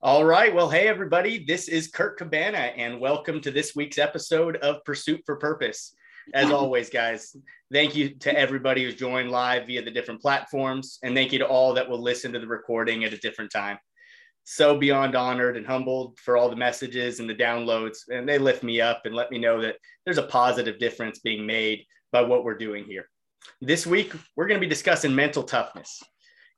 All right. Well, hey, everybody. This is Kirk Cabana, and welcome to this week's episode of Pursuit for Purpose. As always, guys, thank you to everybody who's joined live via the different platforms, and thank you to all that will listen to the recording at a different time. So beyond honored and humbled for all the messages and the downloads, and they lift me up and let me know that there's a positive difference being made by what we're doing here. This week, we're going to be discussing mental toughness.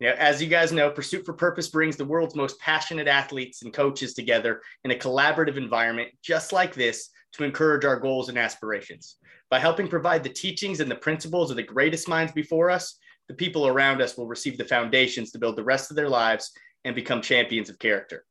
You know, as you guys know, Pursuit for Purpose brings the world's most passionate athletes and coaches together in a collaborative environment just like this to encourage our goals and aspirations. By helping provide the teachings and the principles of the greatest minds before us, the people around us will receive the foundations to build the rest of their lives and become champions of character.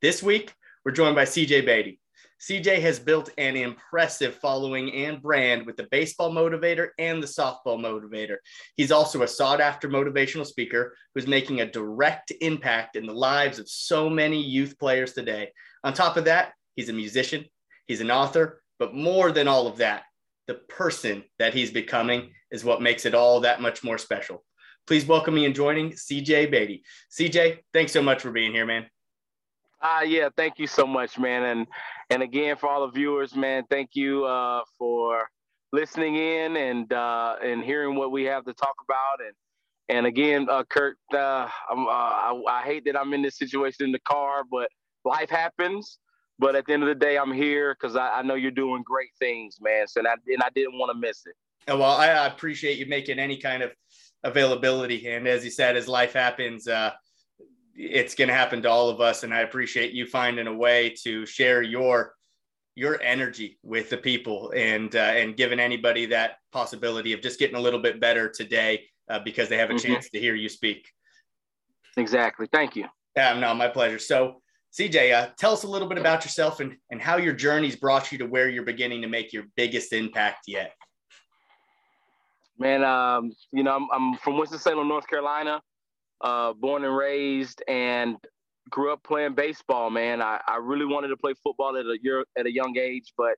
This week, we're joined by CJ Beatty. CJ has built an impressive following and brand with the baseball motivator and the softball motivator. He's also a sought after motivational speaker who's making a direct impact in the lives of so many youth players today. On top of that, he's a musician, he's an author, but more than all of that, the person that he's becoming is what makes it all that much more special. Please welcome me in joining CJ Beatty. CJ, thanks so much for being here, man. Uh, yeah, thank you so much, man. And and again, for all the viewers, man, thank you uh, for listening in and uh, and hearing what we have to talk about. And and again, uh, Kirk, uh, I'm, uh, I, I hate that I'm in this situation in the car, but life happens. But at the end of the day, I'm here because I, I, know you're doing great things, man. So and I, and I didn't want to miss it. Well, I, appreciate you making any kind of availability. And as you said, as life happens, uh, it's going to happen to all of us and i appreciate you finding a way to share your your energy with the people and uh, and giving anybody that possibility of just getting a little bit better today uh, because they have a mm-hmm. chance to hear you speak. Exactly. Thank you. Yeah no my pleasure. So cj uh, tell us a little bit about yourself and and how your journey's brought you to where you're beginning to make your biggest impact yet. Man um, you know I'm, I'm from winston-salem north carolina uh, born and raised, and grew up playing baseball. Man, I, I really wanted to play football at a year, at a young age, but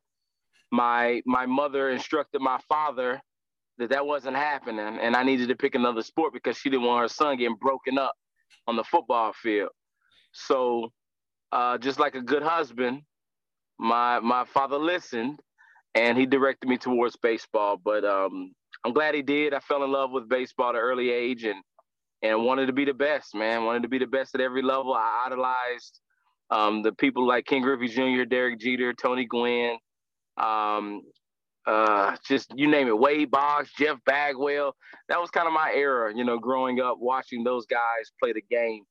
my my mother instructed my father that that wasn't happening, and I needed to pick another sport because she didn't want her son getting broken up on the football field. So, uh, just like a good husband, my my father listened, and he directed me towards baseball. But um, I'm glad he did. I fell in love with baseball at an early age, and and wanted to be the best, man. Wanted to be the best at every level. I idolized um, the people like Ken Griffey Jr., Derek Jeter, Tony Gwynn, um, uh, just you name it, Wade Boggs, Jeff Bagwell. That was kind of my era, you know, growing up watching those guys play the game.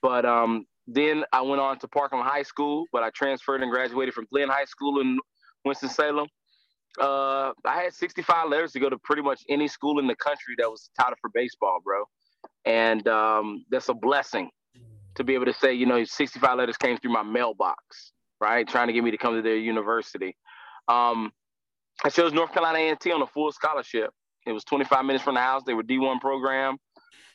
But um, then I went on to Parkland High School, but I transferred and graduated from Glenn High School in Winston-Salem. Uh, I had 65 letters to go to pretty much any school in the country that was touted for baseball, bro and um, that's a blessing to be able to say, you know, 65 letters came through my mailbox, right? Trying to get me to come to their university. Um, I chose North Carolina A&T on a full scholarship. It was 25 minutes from the house. They were D1 program,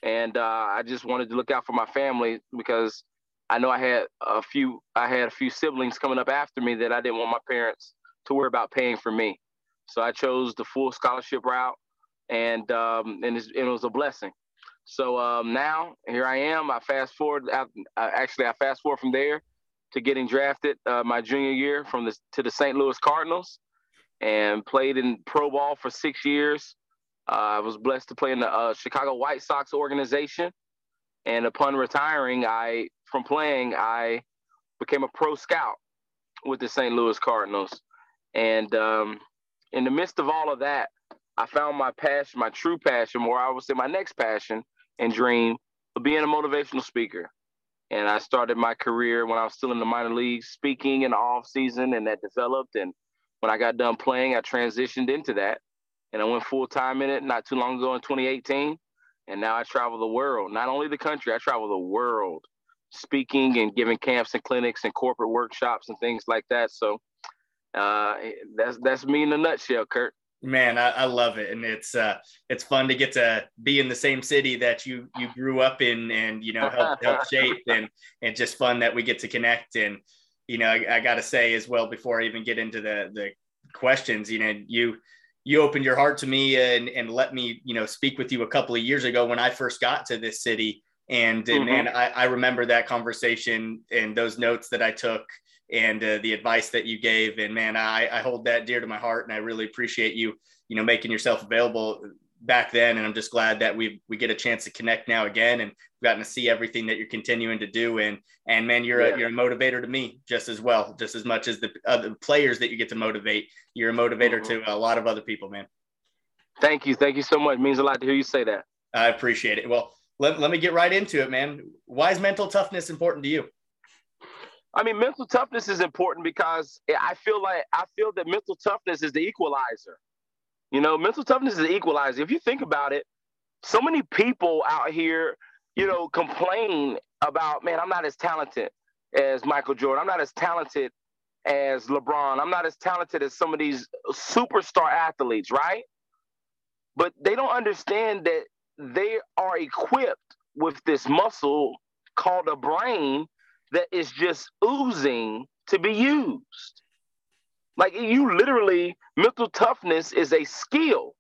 and uh, I just wanted to look out for my family because I know I had a few. I had a few siblings coming up after me that I didn't want my parents to worry about paying for me. So I chose the full scholarship route, and um, and, it was a blessing. So um, now here I am. I fast forward. I, I, actually, I fast forward from there to getting drafted uh, my junior year from the to the St. Louis Cardinals, and played in pro ball for six years. Uh, I was blessed to play in the uh, Chicago White Sox organization, and upon retiring, I from playing, I became a pro scout with the St. Louis Cardinals. And um, in the midst of all of that, I found my passion, my true passion, or I would say my next passion, and dream of being a motivational speaker. And I started my career when I was still in the minor leagues, speaking in the off season, and that developed. And when I got done playing, I transitioned into that, and I went full time in it not too long ago in 2018. And now I travel the world, not only the country, I travel the world, speaking and giving camps and clinics and corporate workshops and things like that. So uh, that's that's me in a nutshell, Kirk. Man, I, I, love it, and it's uh, it's fun to get to be in the same city that you you grew up in, and you know help help shape, and and just fun that we get to connect. And you know, I, I got to say as well before I even get into the the questions, you know, you you opened your heart to me and and let me you know speak with you a couple of years ago when I first got to this city. And, mm-hmm. and I, I remember that conversation and those notes that I took and uh, the advice that you gave. And man, I, I hold that dear to my heart, and I really appreciate you, you know, making yourself available back then. And I'm just glad that we we get a chance to connect now again, and we've gotten to see everything that you're continuing to do. And and man, you're yeah. a, you're a motivator to me just as well, just as much as the other players that you get to motivate. You're a motivator mm-hmm. to a lot of other people, man. Thank you, thank you so much. It means a lot to hear you say that. I appreciate it. Well, let, let me get right into it, man. Why is mental toughness important to you? I mean, mental toughness is important because I feel like I feel that mental toughness is the equalizer. You know, mental toughness is the equalizer. If you think about it, so many people out here, you know, complain about, man, I'm not as talented as Michael Jordan. I'm not as talented as LeBron. I'm not as talented as some of these superstar athletes, right? But they don't understand that they are equipped with this muscle called a brain that is just oozing to be used. Like you literally, mental toughness is a skill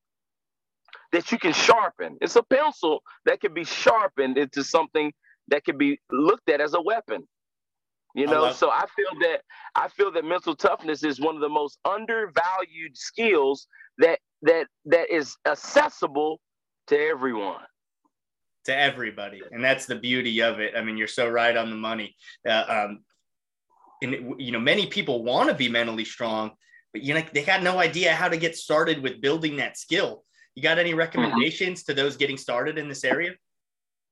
that you can sharpen. It's a pencil that can be sharpened into something that can be looked at as a weapon. You know, I so I feel that I feel that mental toughness is one of the most undervalued skills that that that is accessible to everyone to everybody and that's the beauty of it. I mean you're so right on the money. Uh, um, and you know many people want to be mentally strong but you know they got no idea how to get started with building that skill. You got any recommendations mm-hmm. to those getting started in this area?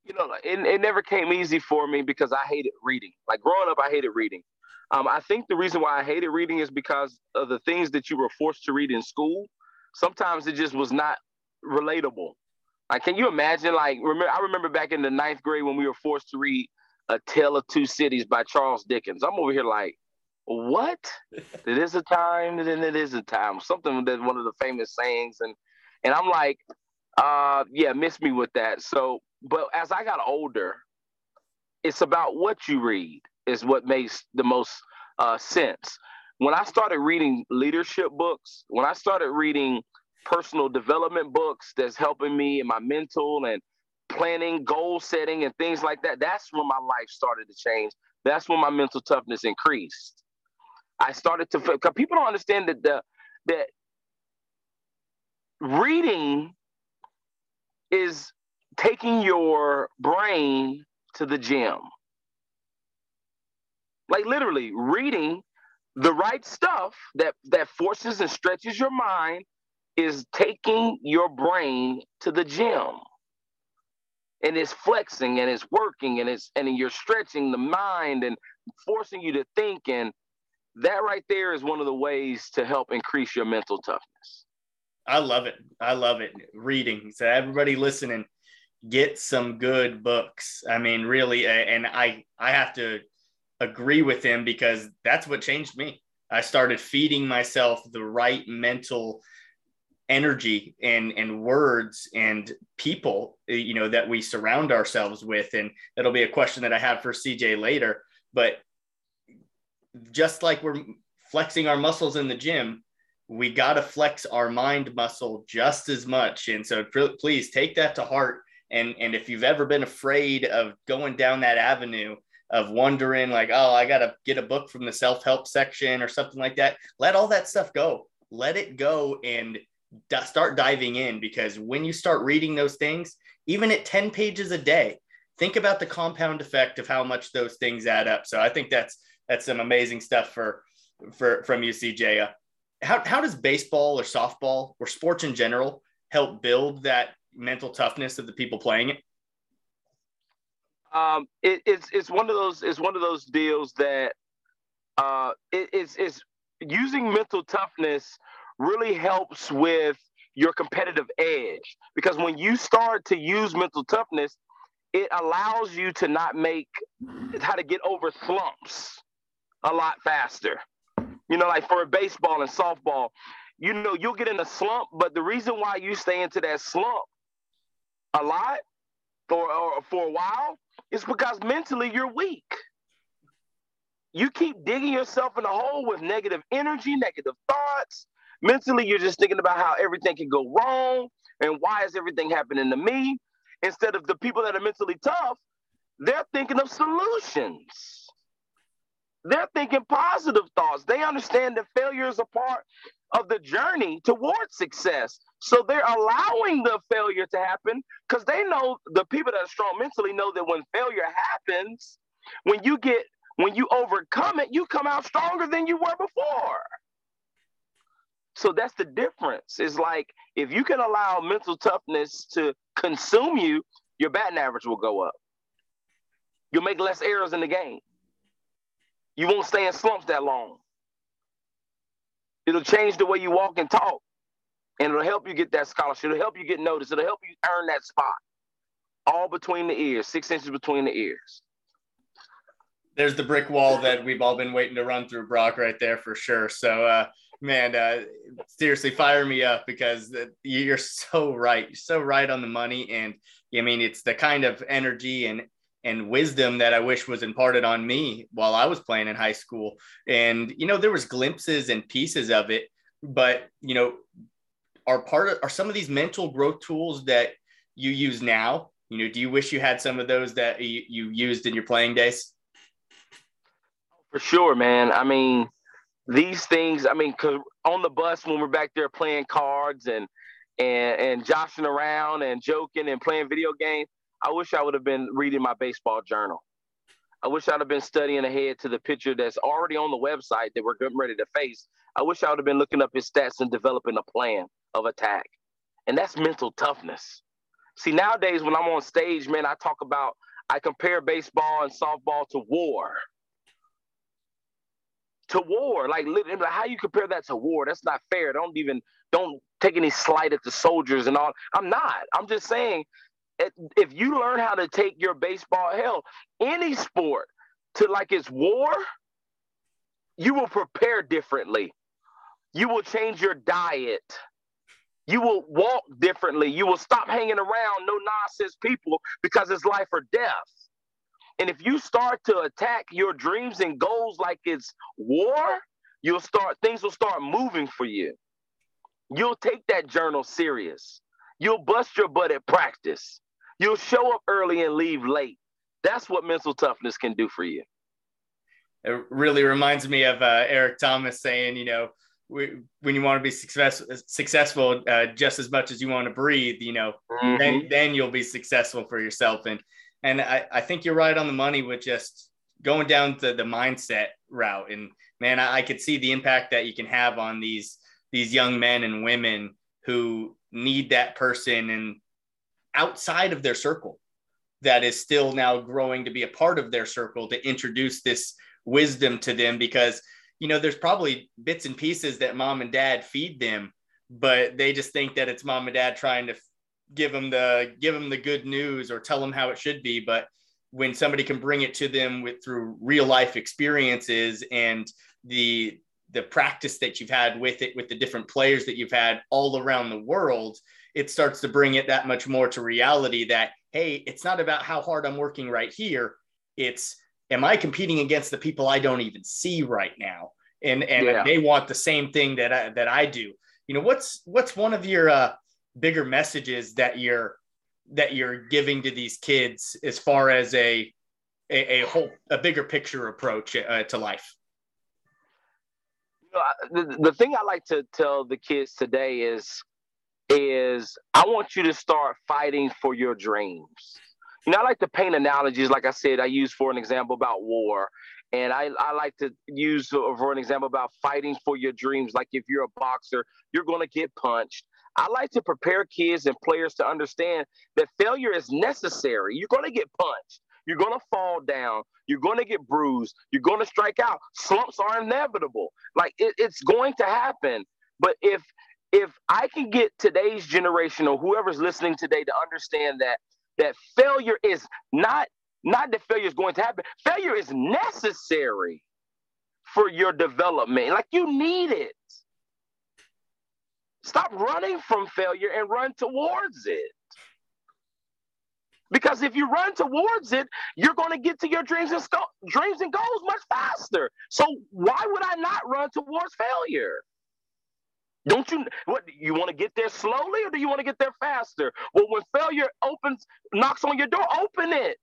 You know it, it never came easy for me because i hated reading. Like growing up i hated reading. Um, i think the reason why i hated reading is because of the things that you were forced to read in school. Sometimes it just was not relatable like, can you imagine? Like, remember, I remember back in the ninth grade when we were forced to read A Tale of Two Cities by Charles Dickens. I'm over here like, what? it is a time, then it is a time. Something that one of the famous sayings, and and I'm like, uh, yeah, miss me with that. So, but as I got older, it's about what you read is what makes the most uh, sense. When I started reading leadership books, when I started reading personal development books that's helping me in my mental and planning, goal setting, and things like that. That's when my life started to change. That's when my mental toughness increased. I started to because people don't understand that the that reading is taking your brain to the gym. Like literally reading the right stuff that that forces and stretches your mind is taking your brain to the gym. And it's flexing and it's working and it's and you're stretching the mind and forcing you to think. And that right there is one of the ways to help increase your mental toughness. I love it. I love it. Reading. So everybody listening get some good books. I mean really and i i have to agree with him because that's what changed me. I started feeding myself the right mental energy and and words and people eh, you know that we surround ourselves with. And that'll be a question that i have for cj later. But just like we're flexing our muscles in the gym we got to flex our mind muscle just as much. And so please take that to heart. And and if you've ever been afraid of going down that avenue of wondering like oh i got to get a book from the self-help section or something like that let all that stuff go. Let it go and start diving in because when you start reading those things, even at 10 pages a day, think about the compound effect of how much those things add up. So I think that's that's some amazing stuff for for from you CJ. Uh, how how does baseball or softball or sports in general help build that mental toughness of the people playing it? Um, it, it's it's one of those it's one of those deals that uh, it, it's it's using mental toughness really helps with your competitive edge because when you start to use mental toughness, it allows you to not make how to get over slumps a lot faster. You know, like for baseball and softball, you know, you'll get in a slump, but the reason why you stay into that slump a lot or, or for a while is because mentally you're weak. You keep digging yourself in a hole with negative energy, negative thoughts, Mentally, you're just thinking about how everything can go wrong and why is everything happening to me? Instead of the people that are mentally tough, they're thinking of solutions. They're thinking positive thoughts. They understand that failure is a part of the journey towards success. So they're allowing the failure to happen because they know the people that are strong mentally know that when failure happens, when you get when you overcome it, you come out stronger than you were before. So that's the difference. It's like if you can allow mental toughness to consume you, your batting average will go up. You'll make less errors in the game. You won't stay in slumps that long. It'll change the way you walk and talk. And it'll help you get that scholarship. It'll help you get noticed. It'll help you earn that spot. All between the ears, six inches between the ears. There's the brick wall that we've all been waiting to run through, Brock, right there for sure. So, uh, man, uh, seriously, fire me up because you're so right. You're so right on the money. And I mean, it's the kind of energy and and wisdom that I wish was imparted on me while I was playing in high school. And you know, there was glimpses and pieces of it, but you know, are part of are some of these mental growth tools that you use now. You know, do you wish you had some of those that you, you used in your playing days? For sure, man. I mean, these things. I mean, on the bus when we're back there playing cards and and and joshing around and joking and playing video games I wish I would have been reading my baseball journal. I wish I'd have been studying ahead to the picture that's already on the website that we're getting ready to face. I wish I would have been looking up his stats and developing a plan of attack. And that's mental toughness. See, nowadays when I'm on stage, man, I talk about, I compare baseball and softball to war. To war, like literally, how you compare that to war? That's not fair. Don't even don't take any slight at the soldiers and all. I'm not. I'm just saying if you learn how to take your baseball, hell, any sport to like it's war, you will prepare differently. You will change your diet. You will walk differently. You will stop hanging around no nonsense people because it's life or death. And if you start to attack your dreams and goals like it's war, you'll start things will start moving for you. You'll take that journal serious. You'll bust your butt at practice. You'll show up early and leave late. That's what mental toughness can do for you. It really reminds me of uh, Eric Thomas saying, you know, we, when you want to be success, successful uh, just as much as you want to breathe, you know, mm-hmm. then, then you'll be successful for yourself. And, and I, I think you're right on the money with just going down to the mindset route. And man, I, I could see the impact that you can have on these, these young men and women who need that person and outside of their circle that is still now growing to be a part of their circle to introduce this wisdom to them because you know there's probably bits and pieces that mom and dad feed them but they just think that it's mom and dad trying to give them the give them the good news or tell them how it should be but when somebody can bring it to them with through real life experiences and the the practice that you've had with it with the different players that you've had all around the world it starts to bring it that much more to reality that, hey, it's not about how hard I'm working right here. It's, am I competing against the people I don't even see right now? And, and yeah. they want the same thing that I, that I do. You know, what's, what's one of your uh, bigger messages that you're, that you're giving to these kids as far as a, a, a whole, a bigger picture approach uh, to life? you the, the thing I like to tell the kids today is is I want you to start fighting for your dreams. You know, I like to paint analogies. Like I said, I use for an example about war. And I, I like to use for an example about fighting for your dreams. Like if you're a boxer, you're going to get punched. I like to prepare kids and players to understand that failure is necessary. You're going to get punched. You're going to fall down. You're going to get bruised. You're going to strike out. Slumps are inevitable. Like it, it's going to happen. But if if I can get today's generation or whoever's listening today to understand that that failure is not not that failure is going to happen. Failure is necessary for your development. Like you need it. Stop running from failure and run towards it. Because if you run towards it, you're going to get to your dreams and sco- dreams and goals much faster. So why would I not run towards failure? Don't you what you want to get there slowly or do you want to get there faster? Well, when failure opens, knocks on your door, open it.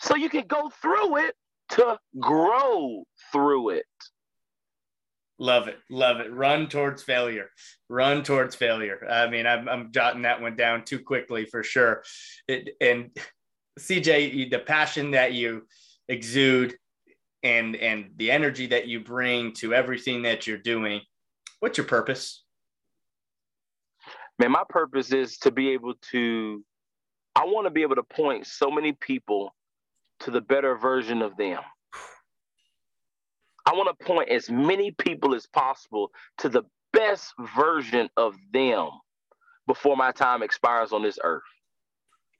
so you can go through it to grow through it. Love it. Love it. Run towards failure. Run towards failure. I mean, I'm, I'm jotting that one down too quickly for sure. It, and CJ, the passion that you exude and and the energy that you bring to everything that you're doing, what's your purpose? Man, my purpose is to be able to I want to be able to point so many people to the better version of them. I want to point as many people as possible to the best version of them before my time expires on this earth.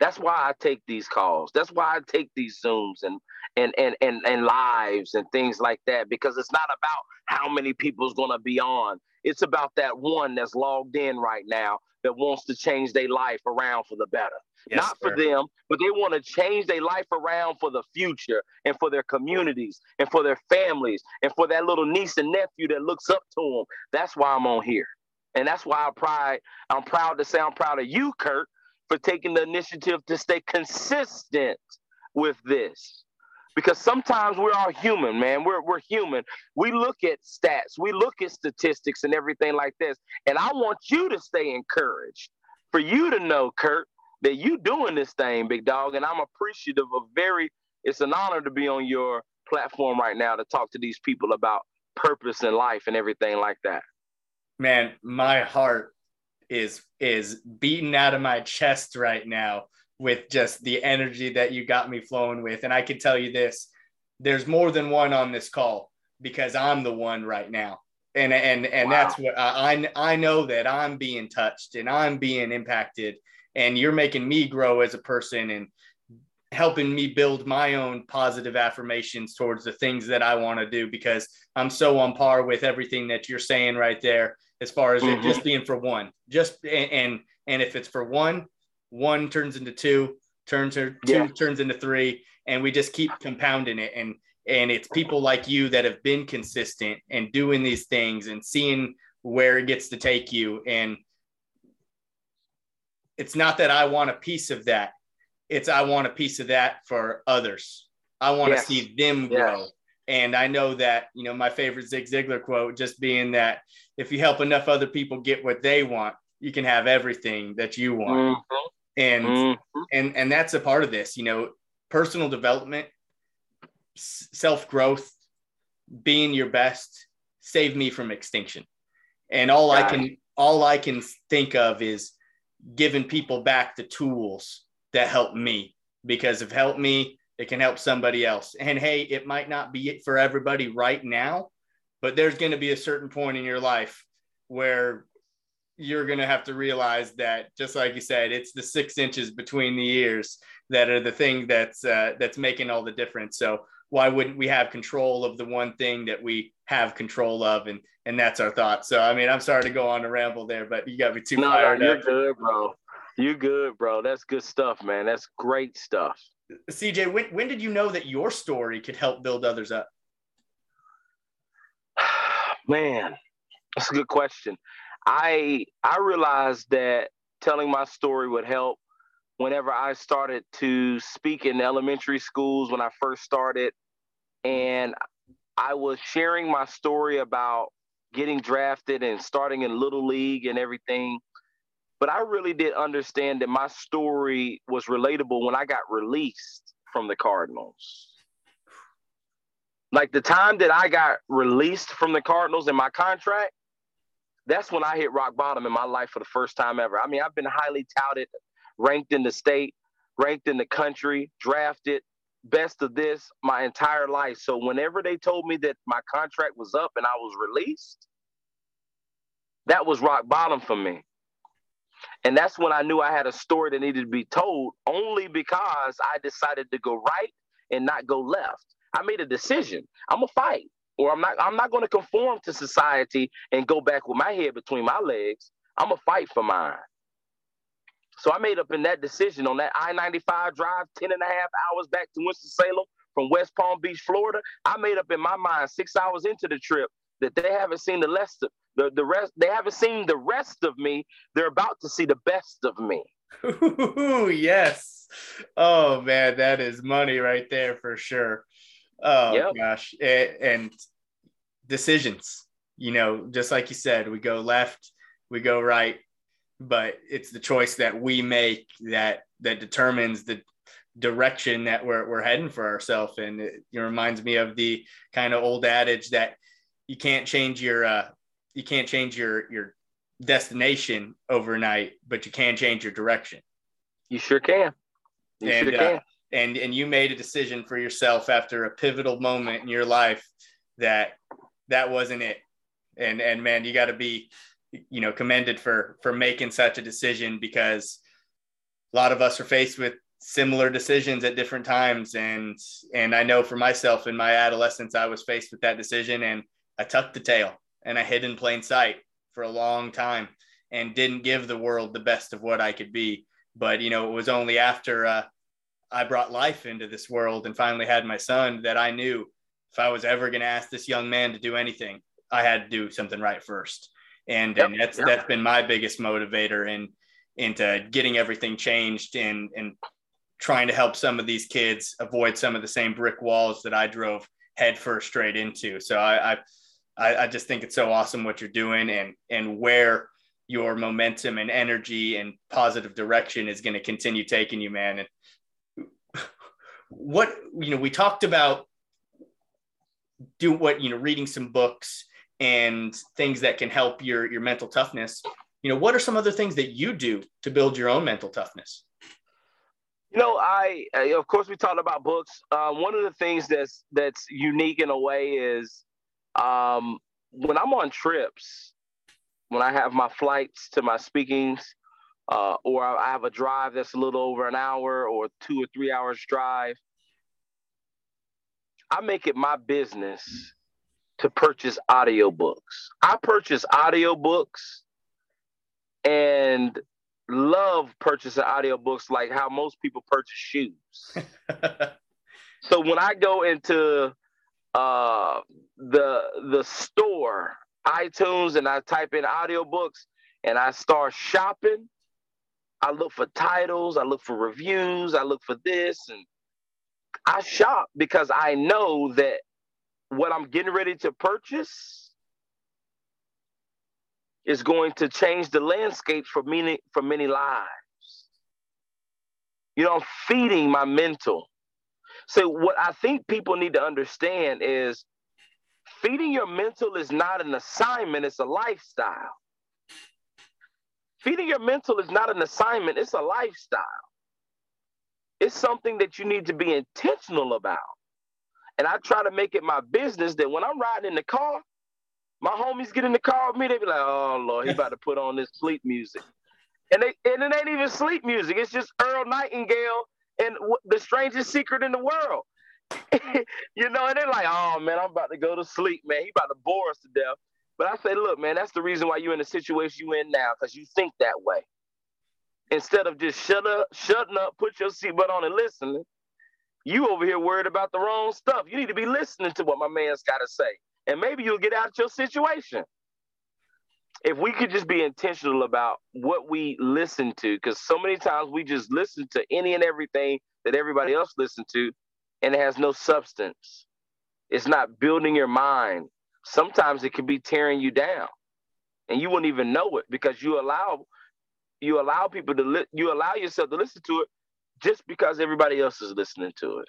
That's why I take these calls. That's why I take these Zooms and and and and, and lives and things like that because it's not about how many people's going to be on. It's about that one that's logged in right now that wants to change their life around for the better. Yes, not for them, but they want to change their life around for the future and for their communities and for their families and for that little niece and nephew that looks up to them. That's why I'm on here. And that's why I pride, I'm proud to say I'm proud of you, Kirk, for taking the initiative to stay consistent with this. Because sometimes we're all human, man. We're, we're human. We look at stats, we look at statistics and everything like this. And I want you to stay encouraged. For you to know, Kirk, that you doing this thing, big dog. And I'm appreciative of very, it's an honor to be on your platform right now to talk to these people about purpose in life and everything like that. Man, my heart is is beating out of my chest right now with just the energy that you got me flowing with. And I can tell you this, there's more than one on this call because I'm the one right now. And and and wow. that's what I I know that I'm being touched and I'm being impacted and you're making me grow as a person and helping me build my own positive affirmations towards the things that I want to do because I'm so on par with everything that you're saying right there as far as mm-hmm. it just being for one just and, and and if it's for one one turns into two turns two yeah. turns into three and we just keep compounding it and and it's people like you that have been consistent and doing these things and seeing where it gets to take you and it's not that I want a piece of that. It's I want a piece of that for others. I want yes. to see them grow. Yes. And I know that, you know, my favorite Zig Ziglar quote just being that if you help enough other people get what they want, you can have everything that you want. Mm-hmm. And mm-hmm. and and that's a part of this, you know, personal development, self-growth, being your best save me from extinction. And all I can all I can think of is giving people back the tools that help me because if help me it can help somebody else and hey it might not be it for everybody right now but there's going to be a certain point in your life where you're going to have to realize that just like you said it's the six inches between the ears that are the thing that's uh, that's making all the difference. So why wouldn't we have control of the one thing that we have control of? And and that's our thought. So i mean i'm sorry to go on a ramble there but you got me too no, fired no, you're up. good bro. You good bro. That's good stuff man. That's great stuff. Cj when, when did you know that your story could help build others up? Man that's a good question i i realized that telling my story would help whenever I started to speak in elementary schools when I first started. And I was sharing my story about getting drafted and starting in Little League and everything. But I really did understand that my story was relatable when I got released from the Cardinals. Like the time that I got released from the Cardinals in my contract, that's when I hit rock bottom in my life for the first time ever. I mean, I've been highly touted ranked in the state, ranked in the country, drafted, best of this my entire life. So whenever they told me that my contract was up and I was released, that was rock bottom for me. And that's when I knew I had a story that needed to be told only because I decided to go right and not go left. I made a decision. I'm gonna fight or I'm not I'm not going to conform to society and go back with my head between my legs. I'm gonna fight for mine. So I made up in that decision on that I 95 drive, 10 and a half hours back to Winston-Salem from West Palm Beach, Florida. I made up in my mind six hours into the trip that they haven't seen the rest of the, the rest, they haven't seen the rest of me. They're about to see the best of me. Ooh, yes. Oh man, that is money right there for sure. Oh yep. gosh, and decisions. You know, just like you said, we go left, we go right, but it's the choice that we make that that determines the direction that we're, we're heading for ourselves and it, it, reminds me of the kind of old adage that you can't change your uh, you can't change your your destination overnight but you can change your direction you sure can you and sure uh, can. Uh, and and you made a decision for yourself after a pivotal moment in your life that that wasn't it. And and man you got to be you know commended for for making such a decision because a lot of us are faced with similar decisions at different times. And and I know for myself in my adolescence I was faced with that decision and I tucked the tail and I hid in plain sight for a long time and didn't give the world the best of what I could be. But you know it was only after uh, I brought life into this world and finally had my son that I knew if I was ever going to ask this young man to do anything I had to do something right first and yep, and that's yep. that's been my biggest motivator in into getting everything changed and and trying to help some of these kids avoid some of the same brick walls that I drove headfirst straight into. So I, I I just think it's so awesome what you're doing and and where your momentum and energy and positive direction is going to continue taking you, man. And what you know, we talked about do what you know, reading some books and things that can help your your mental toughness. You know what are some other things that you do to build your own mental toughness? You know i, of course we talked about books. Uh, one of the things that's that's unique in a way is um, when i'm on trips when i have my flights to my speakings uh, or i have a drive that's a little over an hour or two or three hours drive i make it my business to purchase audiobooks. I purchase audiobooks and love purchasing audiobooks like how most people purchase shoes. so when I go into uh, the the store, iTunes, and I type in audiobooks and I start shopping, I look for titles, I look for reviews, I look for this, and I shop because I know that what I'm getting ready to purchase is going to change the landscape for many for many lives. You know, I'm feeding my mental. So what I think people need to understand is feeding your mental is not an assignment, it's a lifestyle. Feeding your mental is not an assignment, it's a lifestyle. It's something that you need to be intentional about. And I try to make it my business that when I'm riding in the car, my homies get in the car with me, they be like, oh Lord, he about to put on this sleep music. And they and it ain't even sleep music. It's just Earl Nightingale and w- the strangest secret in the world. you know, and they're like, oh man, I'm about to go to sleep, man. He about to bore us to death. But I say, look, man, that's the reason why you're in the situation you in now, because you think that way. Instead of just shut up, shutting up, put your seatbelt on and listening, you over here worried about the wrong stuff. You need to be listening to what my man's got to say. And maybe you'll get out of your situation. If we could just be intentional about what we listen to, because so many times we just listen to any and everything that everybody else listens to, and it has no substance. It's not building your mind. Sometimes it can be tearing you down, and you wouldn't even know it because you allow you allow people to li- you allow yourself to listen to it just because everybody else is listening to it.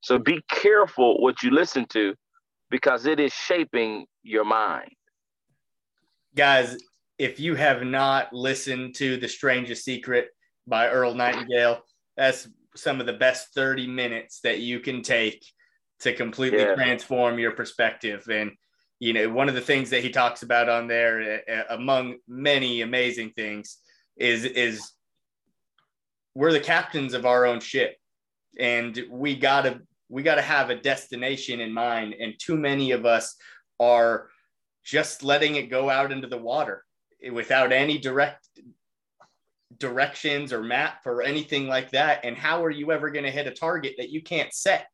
So be careful what you listen to because it is shaping your mind. Guys, if you have not listened to The Strangest Secret by Earl Nightingale, that's some of the best 30 minutes that you can take to completely yeah. transform your perspective. And, you know, one of the things that he talks about on there, among many amazing things, is is we're the captains of our own ship. And we gotta we gotta have a destination in mind. And too many of us are just letting it go out into the water without any direct directions or map or anything like that. And how are you ever going to hit a target that you can't set?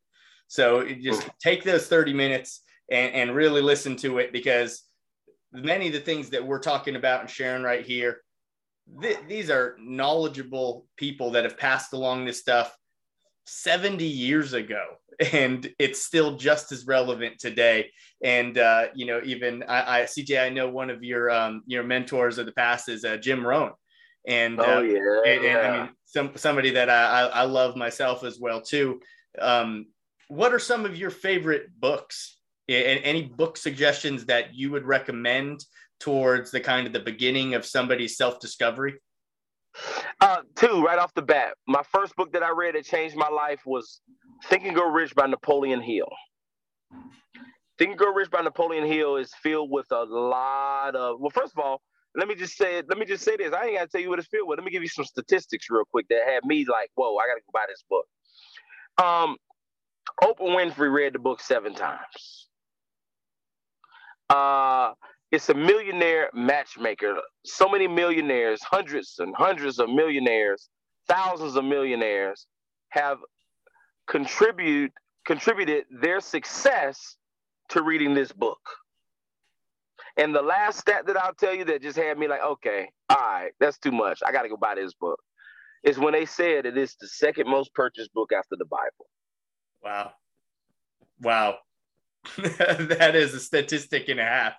So just take those 30 minutes and, and really listen to it because many of the things that we're talking about and sharing right here th- these are knowledgeable people that have passed along this stuff 70 years ago and it's still just as relevant today. And uh, you know even I, I cj i know one of your um, your mentors of the past is uh, jim rohn. And oh uh, yeah, and, and, i mean some somebody that I, I love myself as well too. Um, what are some of your favorite books? And any book suggestions that you would recommend towards the kind of the beginning of somebody's self-discovery uh, two right off the bat. My first book that I read that changed my life was Think and Grow Rich by Napoleon Hill. Think and Grow Rich by Napoleon Hill is filled with a lot of well, first of all, let me just say let me just say this. I ain't gotta tell you what it's filled with. Let me give you some statistics real quick that had me like, whoa, I gotta go buy this book. Um, Oprah Winfrey read the book seven times. Uh, it's a millionaire matchmaker. So many millionaires, hundreds and hundreds of millionaires, thousands of millionaires have contribute contributed their success to reading this book. And the last stat that I'll tell you that just had me like, okay, all right, that's too much. I got to go buy this book. Is when they said it is the second most purchased book after the Bible. Wow. Wow. that is a statistic and a half.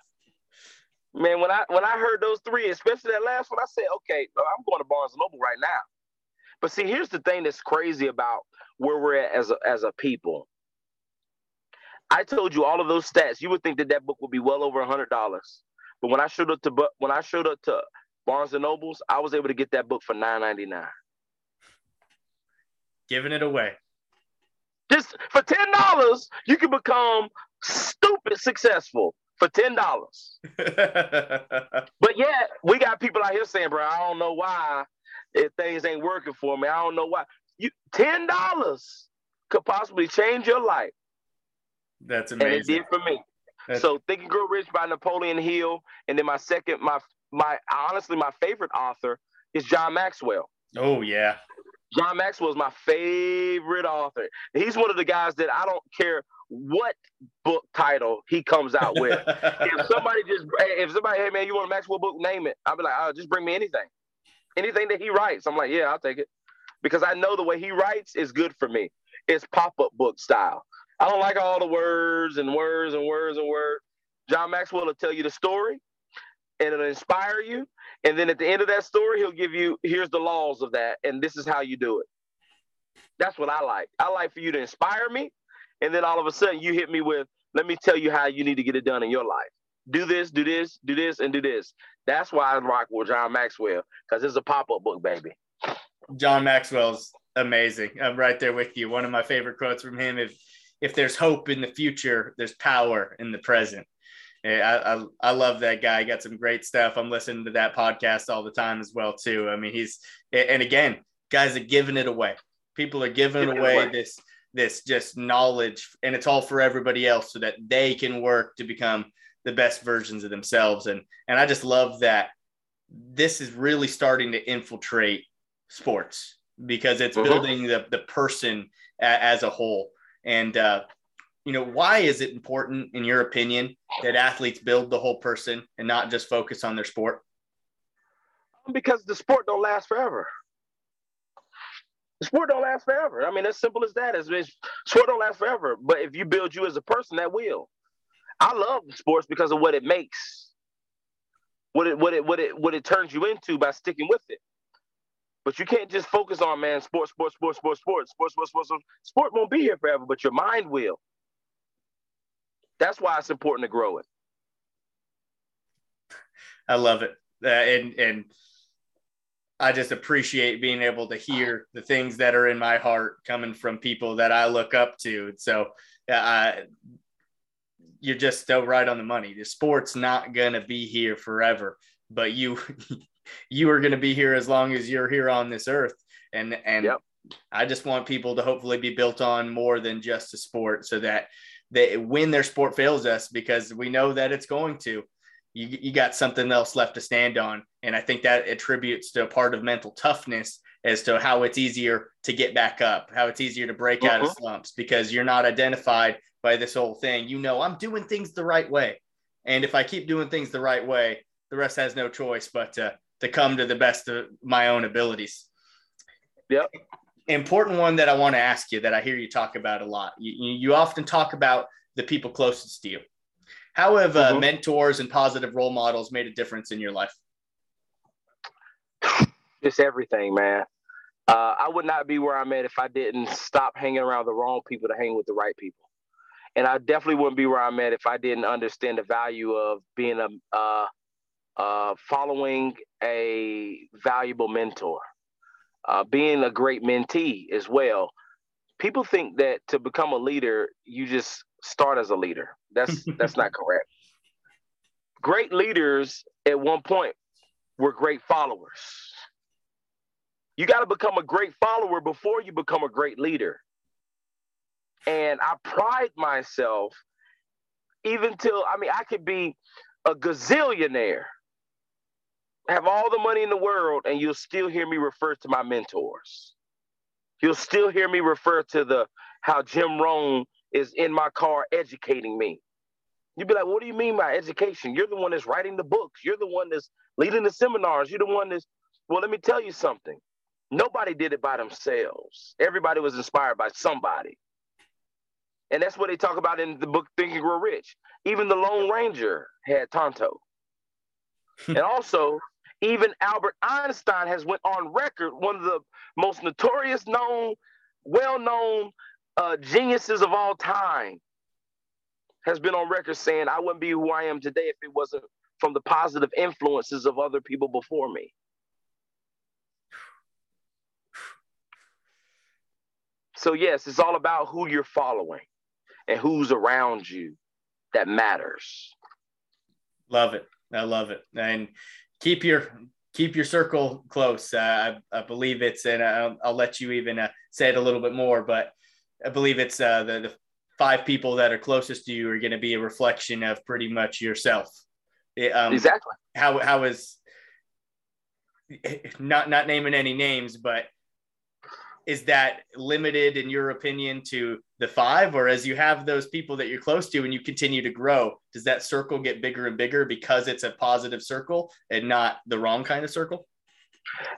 Man, when I when I heard those three, especially that last one, I said, okay, oh, I'm going to Barnes and Noble right now. But see, here's the thing that's crazy about where we're at as a, as a people. I told you all of those stats. You would think that that book would be well over a hundred dollars, but when I showed up to when I showed up to Barnes and Nobles, I was able to get that book for nine ninety nine. Giving it away. Just for ten dollars, you can become stupid successful for ten dollars. but yet we got people out here saying, "Bro, I don't know why if things ain't working for me. I don't know why." You ten dollars could possibly change your life. That's amazing. And it did for me. That's... So Think and Grow Rich by Napoleon Hill, and then my second, my my honestly my favorite author is John Maxwell. Oh yeah. John Maxwell is my favorite author. He's one of the guys that I don't care what book title he comes out with. if somebody just, if somebody, hey man, you want a Maxwell book, name it. I'll be like, oh, just bring me anything, anything that he writes. I'm like, yeah, I'll take it, because I know the way he writes is good for me. It's pop up book style. I don't like all the words and words and words and words. John Maxwell will tell you the story, and it'll inspire you. And then at the end of that story, he'll give you here's the laws of that, and this is how you do it. That's what I like. I like for you to inspire me and then all of a sudden you hit me with, let me tell you how you need to get it done in your life. Do this, do this, do this, and do this. That's why I rock with John Maxwell, because it's a pop-up book, baby. John Maxwell's amazing. I'm right there with you. One of my favorite quotes from him: "If if there's hope in the future, there's power in the present." I, I, I love that guy. He got some great stuff. I'm listening to that podcast all the time as well too. I mean, he's and again, guys are giving it away. People are giving, giving away, away this this just knowledge and it's all for everybody else so that they can work to become the best versions of themselves. And and I just love that this is really starting to infiltrate sports because it's uh-huh. building the the person a, as a whole. And uh you know why is it important in your opinion that athletes build the whole person and not just focus on their sport? Because the sport don't last forever Sport don't last forever. I mean, as simple as that. As sport don't last forever, but if you build you as a person, that will. I love sports because of what it makes, what it what it what it what it turns you into by sticking with it. But you can't just focus on man sports, sports, sports, sports, sports, sports, sports, sports. Sport, sport won't be here forever, but your mind will. That's why it's important to grow it. I love it, uh, and and I just appreciate being able to hear the things that are in my heart coming from people that I look up to. So, uh, you're just so right on the money. The sport's not going to be here forever, but you you are going to be here as long as you're here on this earth. And and yep. I just want people to hopefully be built on more than just a sport, so that they when their sport fails us, because we know that it's going to you, you got something else left to stand on. And I think that attributes to a part of mental toughness as to how it's easier to get back up, how it's easier to break uh-huh. out of uh-huh. slumps because you're not identified by this whole thing. You know, I'm doing things the right way. And if I keep doing things the right way, the rest has no choice but to, to come to the best of my own abilities. Yep. Important one that I want to ask you that I hear you talk about a lot. You, you often talk about the people closest to you. How have uh, mm-hmm. mentors and positive role models made a difference in your life? It's everything, man. Uh, I would not be where I'm at if I didn't stop hanging around the wrong people to hang with the right people. And I definitely wouldn't be where I'm at if I didn't understand the value of being a uh, uh, following a valuable mentor, uh, being a great mentee as well. People think that to become a leader, you just start as a leader. That's that's not correct. Great leaders at one point were great followers. You got to become a great follower before you become a great leader. And I pride myself, even till, I mean, I could be a gazillionaire, have all the money in the world, and you'll still hear me refer to my mentors. You'll still hear me refer to the how Jim Rohn is in my car educating me. You'd be like, what do you mean by education? You're the one that's writing the books. You're the one that's leading the seminars. You're the one that's, well, let me tell you something. Nobody did it by themselves. Everybody was inspired by somebody. And that's what they talk about in the book Think and Grow Rich. Even the Lone Ranger had Tonto. Hmm. and also, even Albert Einstein has went on record, one of the most notorious known, well-known uh, geniuses of all time, has been on record saying, I wouldn't be who I am today if it wasn't from the positive influences of other people before me. So, yes, it's all about who you're following and who's around you that matters. Love it. I love it. And keep your keep your circle close. Uh, I, I, believe it's, and I'll, I'll let you even uh, say it a little bit more, but I believe it's uh, the, the five people that are closest to you are going to be a reflection of pretty much yourself. Um, exactly. How how is not not naming any names, but is that limited in your opinion to the five? Or as you have those people that you're close to and you continue to grow does that circle get bigger and bigger because it's a positive circle and not the wrong kind of circle?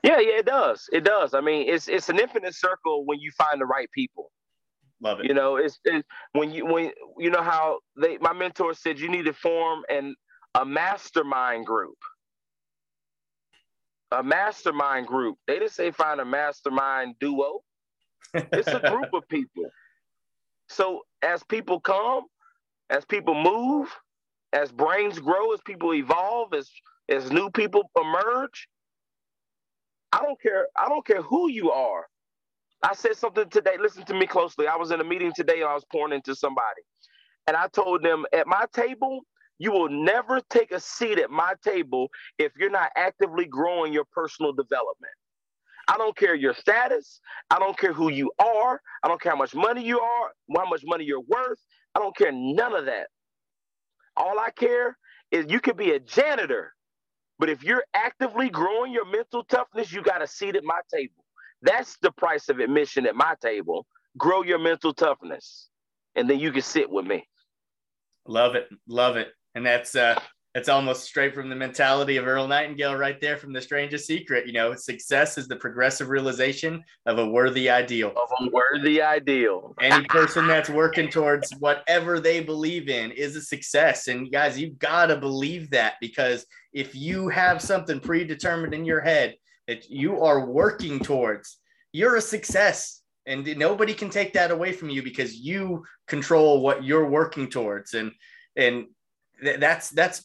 Yeah yeah it does. It does. I mean it's it's an infinite circle when you find the right people love it you know it's, it's when you when you know how they my mentor said you need to form an a mastermind group a mastermind group. They didn't say find a mastermind duo. It's a group of people. So as people come, as people move, as brains grow, as people evolve, as as new people emerge, I don't care. I don't care who you are. I said something today. Listen to me closely. I was in a meeting today and I was pouring into somebody. And I told them at my table, you will never take a seat at my table if you're not actively growing your personal development. I don't care your status. I don't care who you are. I don't care how much money you are, how much money you're worth. I don't care none of that. All I care is you could be a janitor, but if you're actively growing your mental toughness, you got a seat at my table. That's the price of admission at my table. Grow your mental toughness, and then you can sit with me. Love it. Love it and that's uh that's almost straight from the mentality of Earl Nightingale right there from The Strangest Secret. You know, success is the progressive realization of a worthy ideal. Of a worthy ideal. Any person that's working towards whatever they believe in is a success. And guys, you've got to believe that because if you have something predetermined in your head that you are working towards, you're a success. And nobody can take that away from you because you control what you're working towards. And and th- that's that's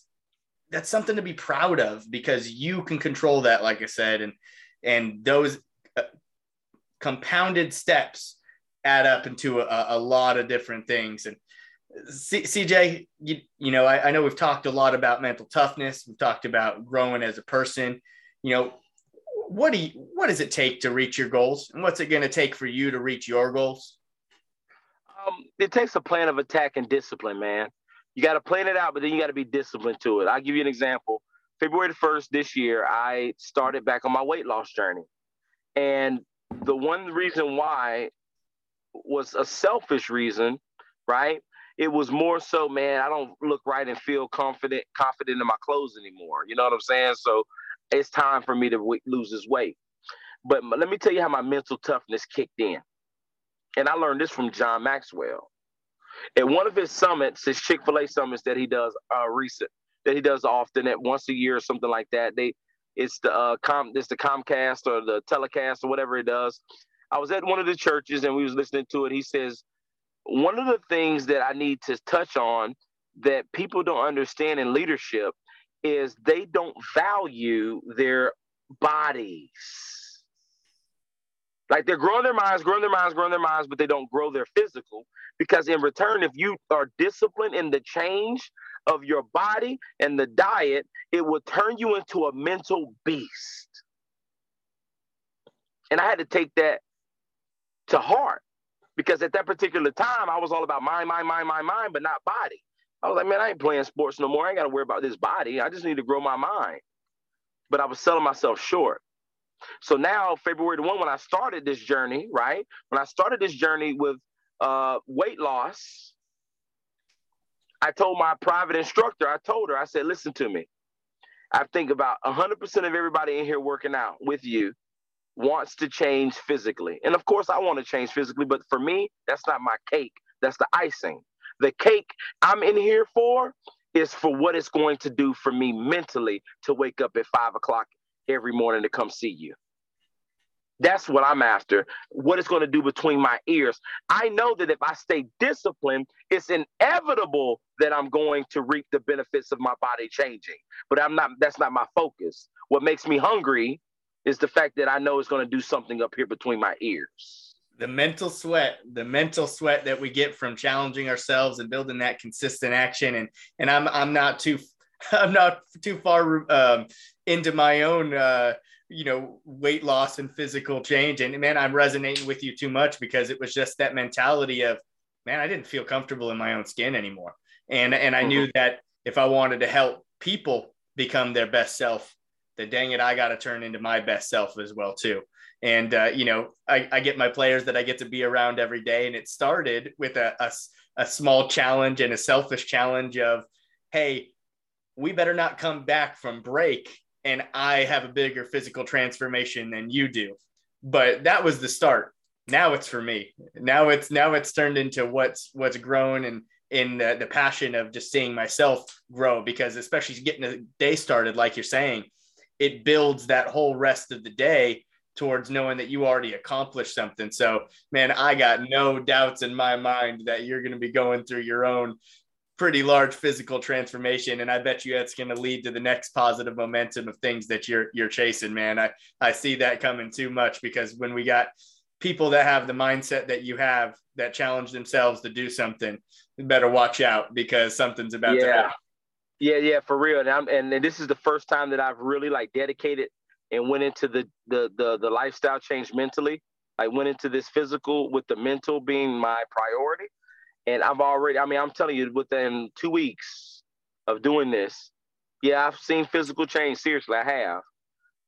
that's something to be proud of because you can control that like i said and and those uh, compounded steps add up into a, a lot of different things and C- cj you, you know I, I know we've talked a lot about mental toughness we've talked about growing as a person you know what do you what does it take to reach your goals and what's it going to take for you to reach your goals um, it takes a plan of attack and discipline man you got to plan it out, but then you got to be disciplined to it. I'll give you an example. February the 1st this year, I started back on my weight loss journey. And the one reason why was a selfish reason, right? It was more so, man, I don't look right and feel confident confident in my clothes anymore. You know what I'm saying? So it's time for me to w- lose this weight. But let me tell you how my mental toughness kicked in. And I learned this from John Maxwell. At one of his summits, his Chick fil A summits that he does uh, recent, that he does often at once a year or something like that. They it's the uh, com it's the Comcast or the telecast or whatever it does. I was at one of the churches and we was listening to it. He says, one of the things that I need to touch on that people don't understand in leadership is they don't value their bodies. Like they're growing their minds, growing their minds, growing their minds, but they don't grow their physical. Because in return, if you are disciplined in the change of your body and the diet, it will turn you into a mental beast. And I had to take that to heart because at that particular time, I was all about mind, mind, mind, mind, mind, but not body. I was like, man, I ain't playing sports no more. I ain't got to worry about this body. I just need to grow my mind. But I was selling myself short. So now, February the 1, when I started this journey, right? When I started this journey with uh, weight loss, I told my private instructor, I told her, I said, listen to me. I think about 100% of everybody in here working out with you wants to change physically. And of course, I want to change physically, but for me, that's not my cake. That's the icing. The cake I'm in here for is for what it's going to do for me mentally to wake up at five o'clock every morning to come see you. That's what I'm after. What it's going to do between my ears. I know that if I stay disciplined, it's inevitable that I'm going to reap the benefits of my body changing. But I'm not, that's not my focus. What makes me hungry is the fact that I know it's going to do something up here between my ears the mental sweat the mental sweat that we get from challenging ourselves and building that consistent action. And and i'm i'm not too i'm not too far um, into my own uh, you know weight loss and physical change. And man i'm resonating with you too much because it was just that mentality of man i didn't feel comfortable in my own skin anymore. And and i knew mm-hmm. that if i wanted to help people become their best self then dang it i got to turn into my best self as well too and, uh, you know, I, I, get my players that I get to be around every day. And it started with a, a, a small challenge and a selfish challenge of, hey, we better not come back from break and I have a bigger physical transformation than you do. But that was the start. Now it's for me. Now it's now it's turned into what's what's grown and in the, the passion of just seeing myself grow because especially getting the day started, like you're saying, it builds that whole rest of the day towards knowing that you already accomplished something. So, man, I got no doubts in my mind that you're going to be going through your own pretty large physical transformation and I bet you that's going to lead to the next positive momentum of things that you're you're chasing man I I see that coming too much because when we got people that have the mindset that you have that challenge themselves to do something better watch out because something's about yeah. to happen. Yeah, yeah, for real. And, I'm, and this is the first time that I've really like dedicated and went into the the the, the lifestyle change mentally. I went into this physical with the mental being my priority. And I've already, I mean, I'm telling you, within two weeks of doing this, yeah, I've seen physical change. Seriously, I have.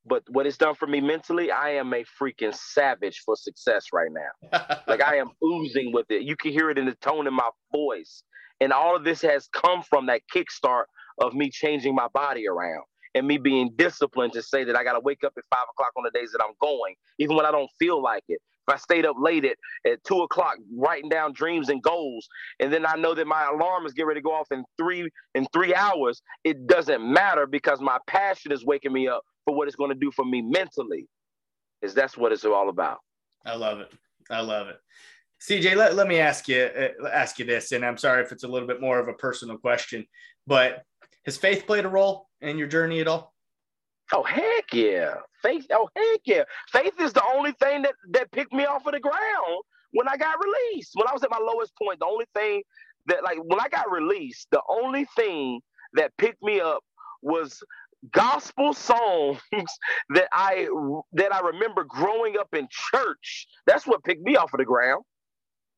But what it's done for me mentally, I am a freaking savage for success right now. like I am oozing with it. You can hear it in the tone in my voice. And all of this has come from that kickstart of me changing my body around and me being disciplined to say that I got to wake up at five o'clock on the days that I'm going, even when I don't feel like it. If I stayed up late at, at two o'clock writing down dreams and goals, and then I know that my alarm is getting ready to go off in three in three hours, it doesn't matter because my passion is waking me up for what it's going to do for me mentally. Is that's what it's all about. I love it. I love it. CJ, let, let me ask you uh, ask you this, and I'm sorry if it's a little bit more of a personal question, but has faith played a role in your journey at all? Oh heck yeah, faith. Oh heck yeah, faith is the only thing that that picked me off of the ground when I got released. When I was at my lowest point, the only thing that like when I got released, the only thing that picked me up was gospel songs that I that I remember growing up in church. That's what picked me off of the ground.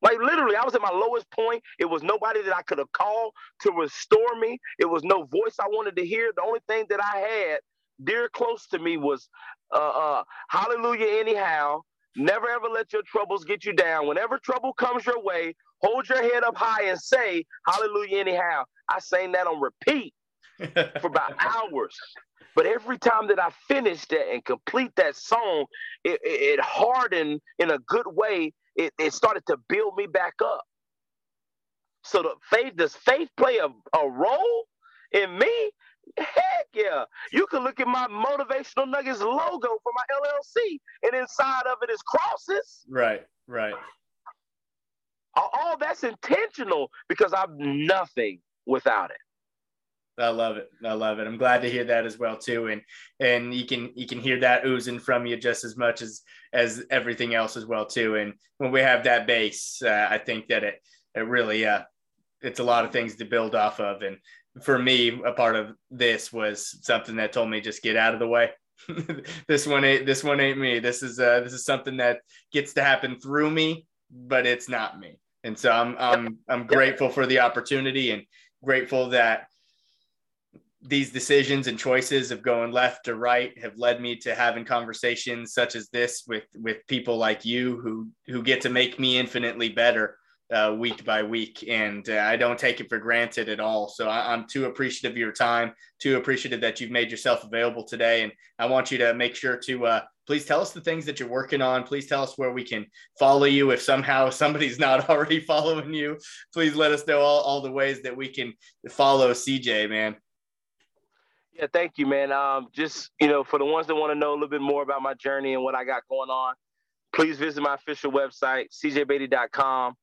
Like literally, I was at my lowest point. It was nobody that I could have called to restore me. It was no voice I wanted to hear. The only thing that I had dear close to me was uh, uh, hallelujah anyhow. Never ever let your troubles get you down. Whenever trouble comes your way, hold your head up high and say hallelujah anyhow. I sang that on repeat for about hours. But every time that I finished that and complete that song, it, it, it hardened in a good way. It, it started to build me back up. So the faith, does faith play a, a role in me? Heck yeah. You can look at my motivational nuggets logo for my LLC, and inside of it is crosses. Right, right. All that's intentional because I'm nothing without it. I love it. I love it. I'm glad to hear that as well too. And and you can you can hear that oozing from you just as much as as everything else as well too. And when we have that base, uh, I think that it it really uh it's a lot of things to build off of. And for me, a part of this was something that told me just get out of the way. this one ain't this one ain't me. This is uh this is something that gets to happen through me, but it's not me. And so I'm I'm I'm grateful for the opportunity and grateful that these decisions and choices of going left to right have led me to having conversations such as this with with people like you who who get to make me infinitely better uh, week by week, and uh, I don't take it for granted at all. So I, am too appreciative of your time, too appreciative that you've made yourself available today, and I want you to make sure to uh, please tell us the things that you're working on. Please tell us where we can follow you. If somehow somebody's not already following you, please let us know all, all the ways that we can follow CJ, man. Yeah, thank you, man. Um, just you know, for the ones that want to know a little bit more about my journey and what I got going on, please visit my official website, cjbeatty.com.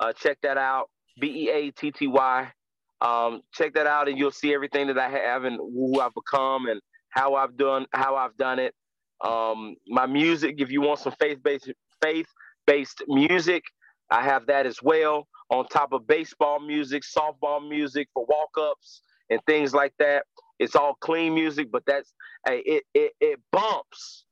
Uh, check that out, B E A T T Y. Um, check that out, and you'll see everything that I have and who I've become and how I've done how I've done it. Um, my music, if you want some faith based faith based music, I have that as well. On top of baseball music, softball music for walk ups and things like that. It's all clean music, but that's hey, it it it bumps.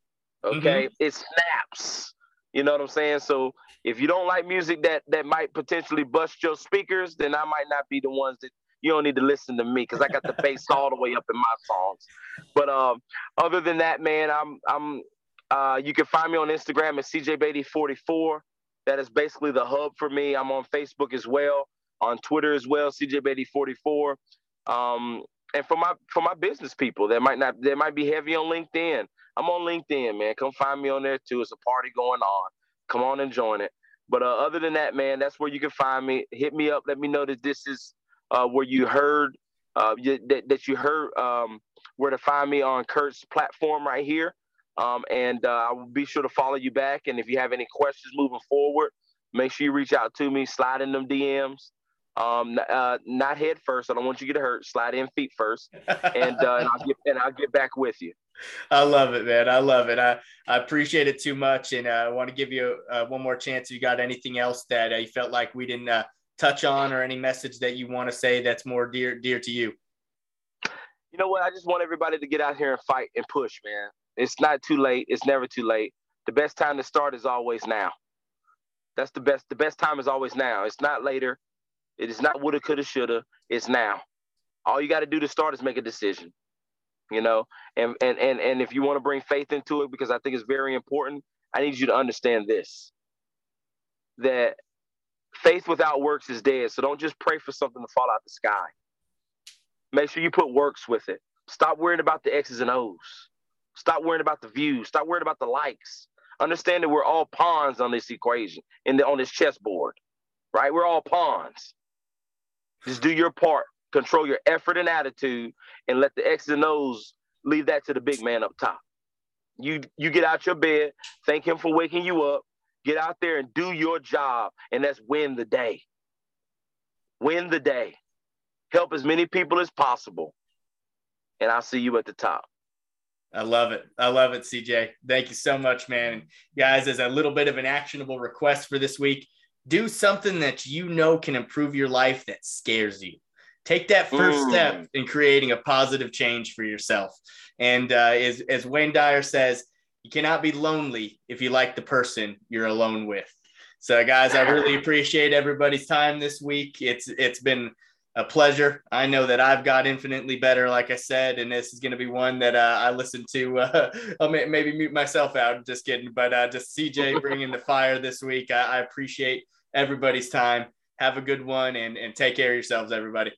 Okay, mm-hmm. it snaps. You know what I'm saying? So if you don't like music that that might potentially bust your speakers, then I might not be the ones that you don't need to listen to me because I got the bass all the way up in my songs. But um, other than that, man, I'm I'm uh, you can find me on Instagram at CJBeatty44. That is basically the hub for me. I'm on Facebook as well, on Twitter as well, CJBeatty44. Um, and for my for my business people that might not they might be heavy on LinkedIn. I'm on LinkedIn, man. Come find me on there too. It's a party going on. Come on and join it. But uh, other than that, man, that's where you can find me. Hit me up. Let me know that this is uh, where you heard uh, that, that you heard um, where to find me on Kirk's platform right here. Um, and uh, I will be sure to follow you back. And if you have any questions moving forward, make sure you reach out to me, slide in them DMs. Um, uh, not head first. I don't want you to get hurt. Slide in feet first, and, uh, and I'll get and I'll get back with you. I love it, man. I love it. I, I appreciate it too much. And uh, I want to give you uh, one more chance. If you got anything else that uh, you felt like we didn't uh, touch on or any message that you want to say that's more dear, dear to you? You know what? I just want everybody to get out here and fight and push, man. It's not too late. It's never too late. The best time to start is always now. That's the best. The best time is always now. It's not later. It is not woulda, coulda, shoulda. It's now. All you got to do to start is make a decision you know? And and and, and if you want to bring faith into it because i think it's very important i need you to understand this that faith without works is dead. So don't just pray for something to fall out the sky. Make sure you put works with it. Stop worrying about the x's and o's. Stop worrying about the views. Stop worrying about the likes. Understand that we're all pawns on this equation the on this chessboard right? We're all pawns just do your part control your effort and attitude and let the X's and O's leave that to the big man up top. You you get out your bed, thank him for waking you up, get out there and do your job, and that's win the day. Win the day. Help as many people as possible. And I'll see you at the top. I love it. I love it, CJ. Thank you so much, man. guys, as a little bit of an actionable request for this week, do something that you know can improve your life that scares you. Take that first mm. step in creating a positive change for yourself. And uh, as, as Wayne Dyer says, you cannot be lonely if you like the person you're alone with. So, guys, I really appreciate everybody's time this week. It's it's been a pleasure. I know that I've got infinitely better, like I said, and this is going to be one that uh, I listen to. Uh, I'll maybe mute myself out. Just kidding, but uh, just CJ bringing the fire this week. I, I appreciate everybody's time. Have a good one, and and take care of yourselves, everybody.